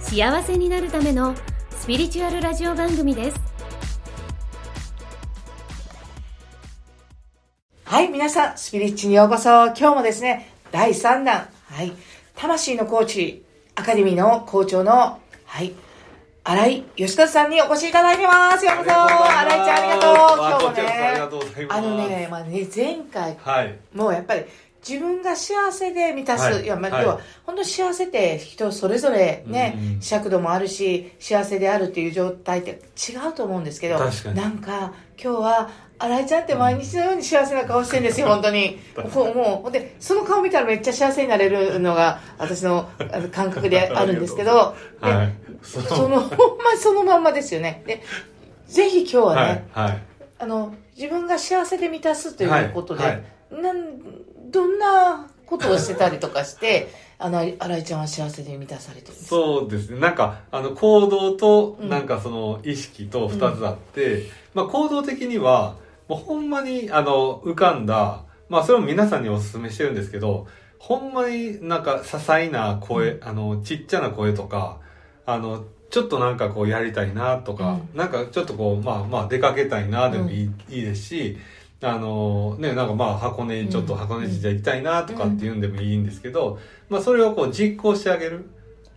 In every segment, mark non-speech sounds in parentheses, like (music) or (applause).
幸せになるためのスピリチュアルラジオ番組ですはい、皆さん、スピリッチにようこそ。今日もですね、第3弾、はい、魂のコーチ、アカデミーの校長の、はい、新井義和さんにお越しいただいてます。ようこそ。新井ちゃんありがとう。今日もね。ありがとうございますあのね、まあね、前回、はい。もうやっぱり自分が幸せで満たす、はい。い、や、まあ、はい。要は本当幸せって人それぞれね、うんうん尺度もあるし幸せであるっていう状態って違うと思うんですけど確かに。なんか今日は新井ちゃんって毎日のように幸せな顔してるんですよ本当に。もうもうでその顔見たらめっちゃ幸せになれるのが私の感覚で (laughs) あるんですけどではい。そそのほんまそのまんまですよね。でぜひ今日はね、はい。はい。あの自分が幸せで満たすということで、はい。はい。なんどんなことをしてたりとかしてあの新井ちゃんは幸せで満たされてるんですか？そうですね。なんか、あの、行動と、うん。なんかその、意識と二つあって、まあ、行動的には、もうほんまに、あの、浮かんだ、まあ、それも皆さんにお勧めしてるんですけど、ほんまになんか、些細な声、あの、ちっちゃな声とか、あの、ちょっとなんかこうやりたいなとか、なんかちょっとこう、まあまあ出かけたいなでもいい,、いいですし、あのね、なんかまあ箱根、ちょっと箱根神社行きたいなとかっていうんでもいいんですけど、まあそれをこう実行してあげる。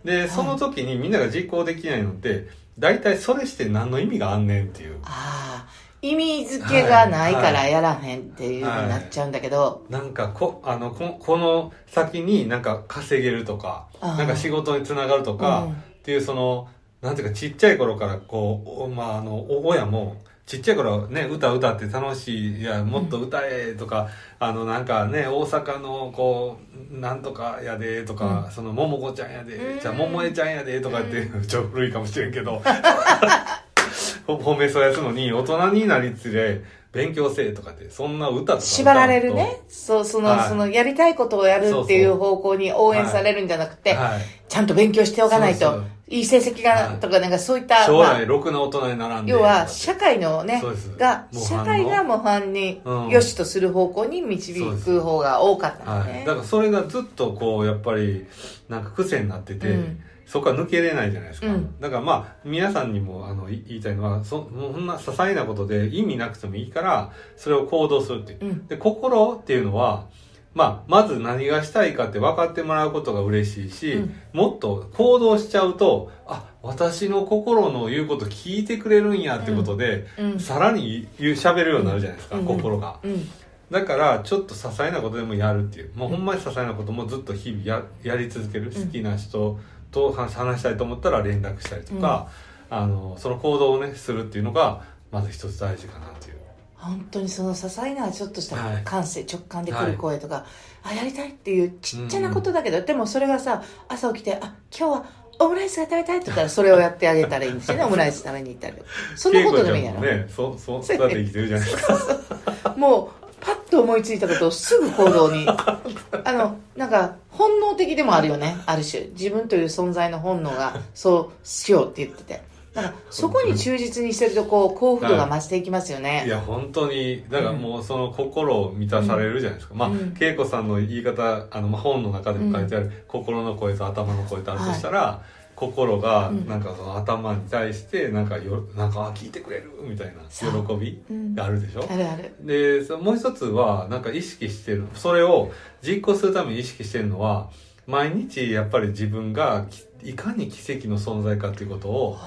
で、その時にみんなが実行できないのって、大体それして何の意味があんねんっていう。ああ意味付けがないかはいらやらへんっていうふうになっちゃうんだけど、なんかこ、あの、ここの先になんか稼げるとか、なんか仕事につながるとか、うん。っていうその、なんていうかちっちゃい頃からこう、おまああの、お親も、ちっちゃい頃ね、歌歌って楽しい、いや、もっと歌えとか、あの、なんかね、大阪のこう、なんとかやでとか、その、ももこちゃんやで、うん。じゃあ、ももえちゃんやでとかって、ちょ古いかもしれんけど、(laughs) ほ褒めそうやすのに、大人になりつれ、勉強せえとかって、そんな歌とか縛られるね。そうその、はい。そのやりたいことをやるっていう方向に応援されるんじゃなくて、はい。ちゃんと勉強しておかないといい成績がはいとかなんかそういった、将まあ来、ろくな大人にならんで。要は社会のねが社会が模範にうん良しとす。る方向に導く方が多かったねだからそれがずっとこうやっぱりなんか癖になってて、うんそこは抜けれないじゃないですか、うん。だからまあ皆さんにもあのい言いたいのはそそんな些細なことで意味なくてもいいからそれを行動するっていう、うん。で心っていうのはまあ、まず何がしたいかって分かってもらうことが嬉しいし、うん。もっと行動しちゃうと、あ、私の心の言うこと聞いてくれるんやってことで、うん。さらに言う喋るようになるじゃないですか、うん。心が。うん。だからちょっと些細なことでもやるっていう。もうほんまに些細なこともずっと日々ややり続ける、ん。好きな人と話話したいと思ったら連絡したりとか、あのその行動をねするっていうのがまず一つ大事かなっていう。本当にその些細なちょっとしたはい。感性、直感で来る声とか、あやりたいっていうちっちゃなことだけど、でもそれがさ朝起きてあ今日はオムライスが食べたいって言ったらそれをやってあげたらいいんですよね。(laughs) オムライス食べに行ったり。そんなことでもいいやろ。ねそそそうやって生きてるじゃないですか。もうパッと思いついたことをすぐ行動に。(laughs) あのなんか本能的でもあるよね。ある種。自分という存在の本能が (laughs) そうしようって言ってて。だからそこに忠実にしてるとこう幸福度が増していきますよね、いや本当に。だからもうその心を満たされるじゃないですか、まあうん。恵子さんの言い方あの、まあ、本の中でも書いてある、心の声と頭の声とあるとしたら、心がうん。なんかその頭に対してなんかよなんかあ聞いてくれるみたいな喜びあるでしょ、あるある。でそもう一つはなんか意識してるそれを実行するために意識してるのは毎日やっぱり自分がきいかに奇跡の存在かっていうことを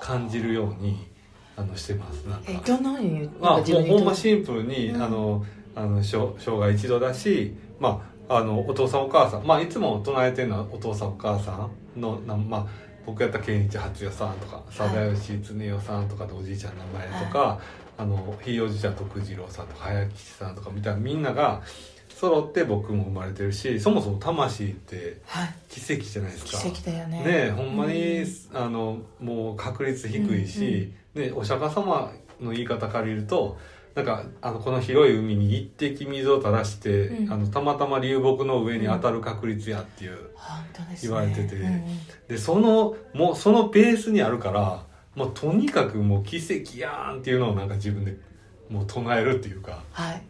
感じるようにあのしてます。なんか。えどんなふうにほんまにシンプルに、うん。あのあの生生涯一度だし、まあ、あのお父さんお母さん、まあ、いつも唱えてるのはお父さんお母さんのな、まあ、僕やったら健一初代さんとか貞吉恒代さんとかでおじいちゃんの名前とか、あのひいおじいちゃん徳次郎さんとか早吉さんとかみたいなみんなが揃って僕も生まれてるしそもそも魂ってはい。奇跡じゃないですか。奇跡だよね。ねえほんまに、あのもう確率低いし、ね、お釈迦様の言い方借りるとなんかあのこの広い海に一滴水を垂らして、うん。あのたまたま流木の上に当たる確率やっていう、言われてて。うんうん。でそのもうそのベースにあるからもうとにかくもう奇跡やんっていうのをなんか自分でもう唱えるっていうか。はい。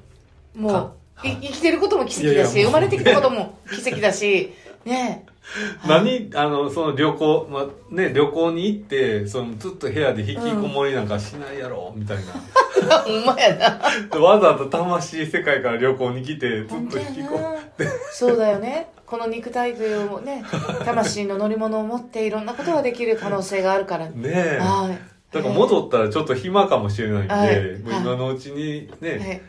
もうかはい。い生きてることも奇跡だし生まれてきたことも奇跡だしねはい (laughs) 何あのその旅行、まあね、旅行に行ってそのずっと部屋で引きこもりなんかしないやろ、みたいな。(laughs) ほんまやな。で (laughs) わざわざ魂世界から旅行に来てずっと引きこな。そうだよね。この肉体というね魂の乗り物を持っていろんなことができる可能性があるから。ねえ。はい。だから戻ったらちょっと暇かもしれないんで、はい。もう今のうちにね、あそう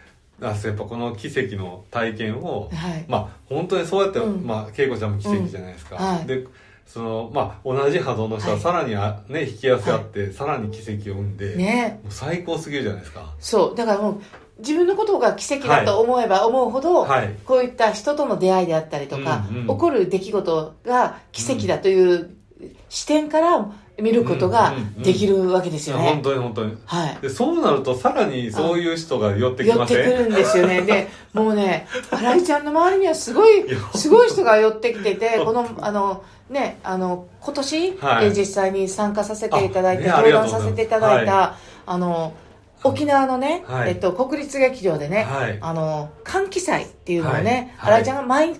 やっぱこの奇跡の体験を、はい。はいまあ本当にそうやって、うん。まあ恵子ちゃんも奇跡じゃないですか、うん。はい。でそのまあ同じ波動の人ははい。さらにあ、ね引き合わせ合って、さらに奇跡を生んで、ね。もう最高すぎるじゃないですか。そう。だからもう自分のことが奇跡だと思えば思うほど、はい。こういった人との出会いであったりとか、うんうん。起こる出来事が奇跡だという視点から見ることができるわけですよね。本当に本当に。はい。でそうなるとさらにそういう人が寄ってき寄ません？ってくるんですよね。で、もうね、新井ちゃんの周りにはすごいすごい人が寄ってきてて、この、あの、ね、あの、今年、はい。え実際に参加させていただいて、登壇させていただいた、あの、沖縄のね、はい。えっと、国立劇場でね、はい。あの、歓喜祭っていうのをね、はい。新井ちゃんが毎あ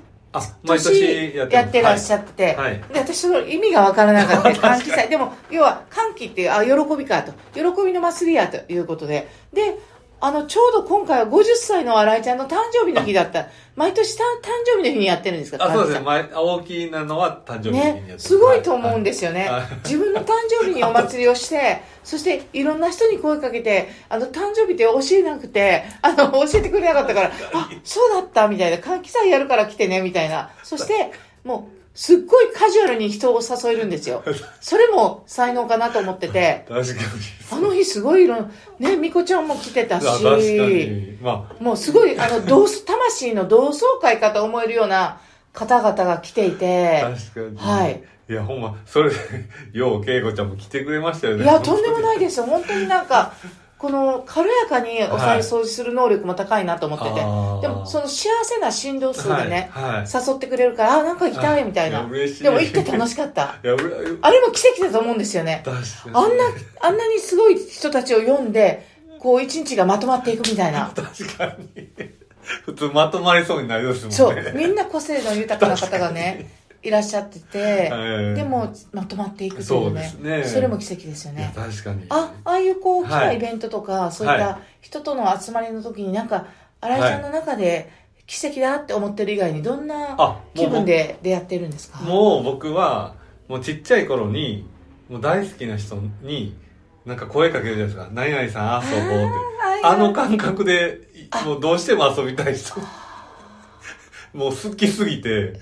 毎年年やってやってらっしゃっってて、はい。で私その意味がわからなかった。(laughs) 歓喜祭でも要は歓喜っていうあ喜びかと。喜びの祭りやということで。であのちょうど今回は50歳の新井ちゃんの誕生日の日だった。毎年た誕生日の日にやってるんですか？あそうですね。大きなのは誕生日にやってるね、すごいと思うんですよね、はい。自分の誕生日にお祭りをして (laughs) そしていろんな人に声かけてあの誕生日って教えなくてあの教えてくれなかったからあそうだったみたいな。換気祭やるから来てねみたいな。そしてもうすっごいカジュアルに人を誘えるんですよ。(laughs) それも才能かなと思ってて。確かに。あの日すごいいろんねみこちゃんも来てたし。まもうすごいあの同窓魂の同窓会かと思えるような方々が来ていあて。確かに。はい。いやほんまそれでよう恵子ちゃんも来てくれましたよね。いや、とんでもないですよ。本当になんか、この軽やかにお財布掃除する能力も高いなと思ってて。あーでも、その幸せな振動数でね、はいはい誘ってくれるから、あ、なんか行きたいみたいな。でも行って楽しかった。あれも奇跡だと思うんですよね。あんな、あんなにすごい人たちを読んで、こう一日がまとまっていくみたいな。(laughs) 確かに普通まとまりそうになりますもんねそう。みんな個性の豊かな方がね、いらっしゃってて、はいでもまとまっていくといそうねすね。それも奇跡ですよね。確かに。あ、ああいうこう、大きはない。イベントとか、そういっはた人との集まりの時になんか、新井ちゃんの中で奇跡だって思ってる以外にどんな気分で出会ってるんですか？もう僕はもうちっちゃい頃にもう大好きな人になんか声かけるじゃないですか「何々さん遊ぼう」って。あの感覚でいもうどうしても遊びたい人。(laughs) もう好きすぎて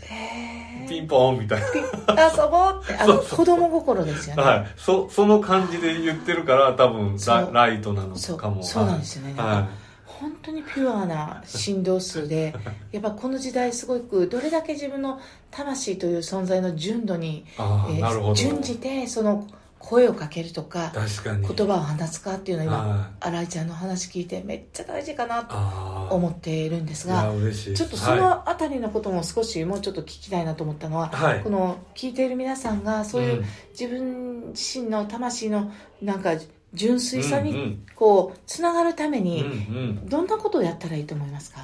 ピンポンみたい遊ぼうって、あの、子供心ですよな、ね。はい、そその感じで言ってるから多分ラライトなのかも。そう。なんですよね。はか本当にピュアな振動数で、(laughs) やっぱこの時代すごくどれだけ自分の魂という存在の純度に、えーなるほど。準じてその声をかけるとか、確かに。言葉を放つかっていうのはい。新井ちゃんの話聞いてめっちゃ大事かなと思っているんですがちょっとそはのあたりのことも少しもうちょっと聞きたいなと思ったのは、はい。この聞いている皆さんがそういううん。自分自身の魂のなんか純粋さにこうつながるためにうんどんなことをやったらいいと思いますか？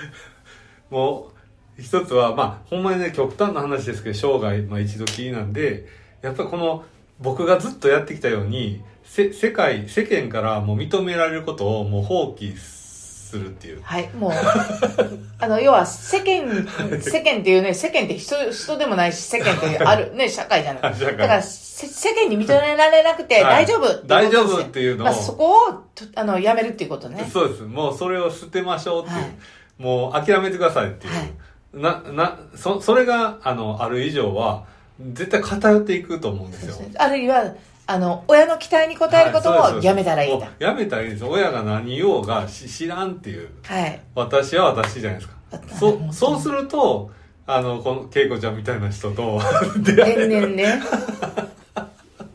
(laughs) もう一つはまあほんまにね極端な話ですけど生涯、まあ、一度きりなんでやっぱりこの僕がずっとやってきたようにせ世界世間からもう認められることをもう放棄するっていう。はいもう (laughs) あの要は世間世間っていうね世間って人人でもないし世間ってある (laughs) ね社会じゃない。だからせ世間に認められなくてはい。大丈夫ってい大丈夫っていうのを、まあ、そこをとあのやめるっていうことね。そうです。もうそれを捨てましょうっていう、はい。もう諦めてくださいっていう、はい。ななそそれがあのある以上は絶対偏っていくと思うんですよ。あるいはあの親の期待に応えることをはいそうですやめたらいいんだ。やめたらいいんです親が何言おうがし知らんっていう。はい。私は私じゃないですか。そそう。するとあのこの恵子ちゃんみたいな人と出会え年々ね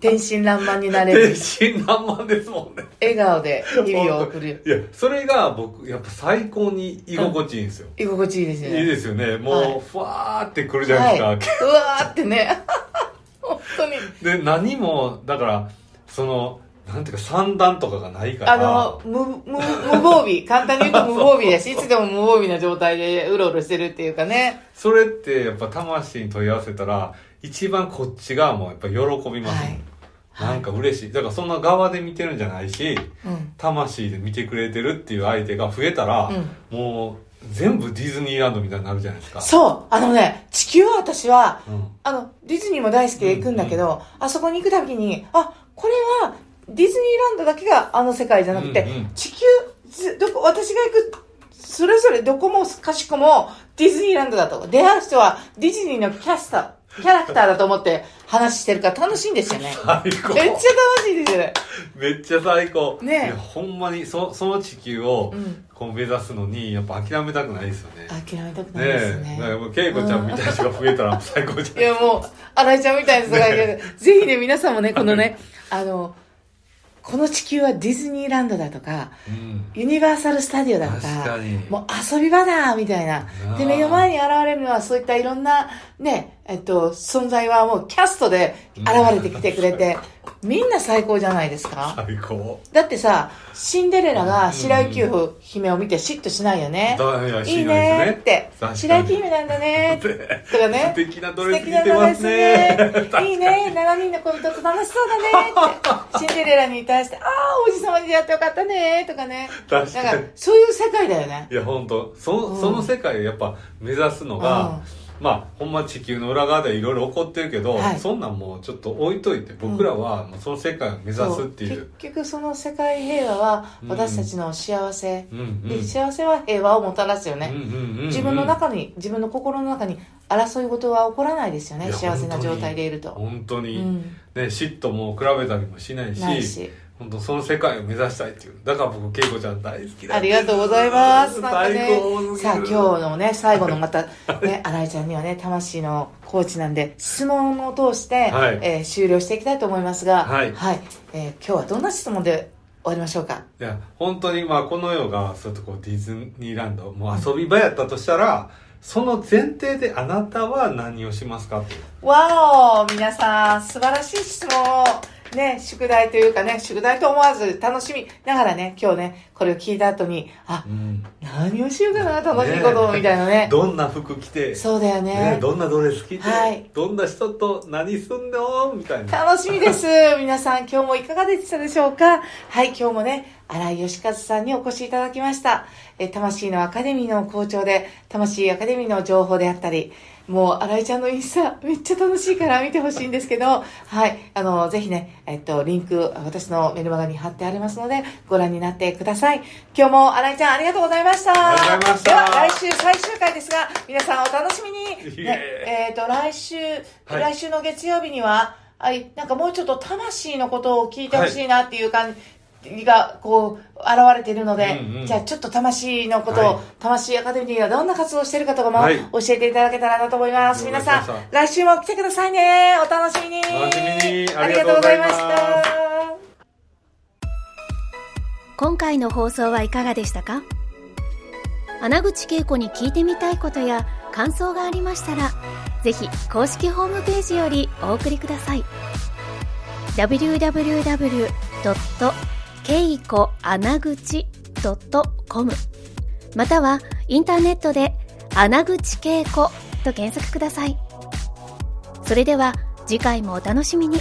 天真爛漫になれる。天真爛漫ですもんね。笑顔で日々を送る。いやそれが僕やっぱ最高に居心地いいんですよ、居心地いいですよね。いいですよね。もう、はい。ふわーってくるじゃないはい、ですか、うわーってね。(laughs) 本当に。で何もだからそのなんていうか三段とかがないから。あの無無無防備。(laughs) 簡単に言うと無防備だしいつでも無防備な状態でうろうろしてるっていうかね。それってやっぱ魂に問い合わせたら一番こっち側もやっぱ喜びます、はいなんか嬉しい。だからそんな側で見てるんじゃないしうん。魂で見てくれてるっていう相手が増えたら、もう全部ディズニーランドみたいになるじゃないですか。そう。あのね地球は私はうん。あのディズニーも大好きで行くんだけど、あそこに行くたびにあこれはディズニーランドだけがあの世界じゃなくて、うんうん。地球ずどこ私が行くそれぞれどこもかしこもディズニーランドだと。出会う人はディズニーのキャスターキャラクターだと思って話してるから楽しいんですよね。最高。めっちゃ楽しいですよね。めっちゃ最高。ね。えいやほんまにそその地球をうん。こう目指すのにやっぱ諦めたくないですよね。諦めたくねないですね。え。だからもう恵子ちゃんみたいな人が増えたら最高じゃない (laughs) いやもう、新井ちゃんみたいな人がいる。ぜひね、皆さんもね、このね、あの、この地球はディズニーランドだとか、うん。ユニバーサル・スタジオだとか、もう遊び場だみたいな。あ。ーで、目の前に現れるのはそういったいろんなね、えっと、存在はもうキャストで現れてきてくれて、みんな最高じゃないですか。最高だってさ、シンデレラが白雪姫を見て嫉妬しないよね。だいやいいねって。白雪姫なんだね。とかね。素敵なドレス着てますねねいいね。7人の恋人と楽しそうだねって。シンデレラに対して、ああ、王子様に出会ってよかったね。とかね。確かになんか、そういう世界だよね。いや本当その,、うんその世界をやっぱ目指すのが、まあほんま地球の裏側でいろいろ起こってるけど、はいそんなんもうちょっと置いといて僕らはもうその世界を目指すっていう、そう結局その世界平和はうん私たちの幸せ。うんうんで、幸せは平和をもたらすよね。うんうんうんうん自分の中に、自分の心の中に争い事は起こらないですよね。幸せな状態でいると。本当に、うん。ね、嫉妬も比べたりもしないし。本当その世界を目指したいっていう。だから僕恵子ちゃん大好きだありがとうございます。最高すぎるさあ今日のね、最後のまた、ね、(laughs) (laughs) 新井ちゃんにはね、魂のコーチなんで、質問を通して、はい。えー終了していきたいと思いますが、はい。えー今日はどんな質問で終わりましょうか？いや本当にまあこの世がそうやってこうディズニーランドもう遊び場やったとしたらその前提であなたは何をしますかわお皆さん、素晴らしい質問。を、ね、宿題というかね、宿題と思わず楽しみながらね、今日ね、これを聞いた後に、あ、うん何をしようかな、楽しいことを、みたいなね。(laughs) どんな服着てそうだよねね、どんなドレス着て、はいどんな人と何すんのみたいな。楽しみです。(laughs) 皆さん、今日もいかがでしたでしょうか？はい、今日もね、新井義和さんにお越しいただきました。えー魂のアカデミーの校長で、魂アカデミーの情報であったり、もう、新井ちゃんのインスタ、めっちゃ楽しいから見てほしいんですけど、はい、あの、ぜひね、えっと、リンク、私のメルマガに貼ってありますので、ご覧になってください。今日も新井ちゃん、ありがとうございました。したでは、来週最終回ですが、皆さんお楽しみに。ね、えっ、と、来週、はい来週の月曜日には、はい、なんかもうちょっと魂のことを聞いてほしいなっていう感じが、こう、現れているので、うんうんじゃあちょっと魂のことを、はい魂アカデミーがどんな活動をしているかとかもはい教えていただけたらなと思います。皆さん来週も来てくださいね。お楽しみに。楽しみにありがとうございました。今回の放送はいかがでしたか？穴口恵子に聞いてみたいことや感想がありましたらぜひ公式ホームページよりお送りくださいけいこ、あなぐち、ドットコム。またはインターネットで穴口恵子と検索ください。それでは次回もお楽しみに。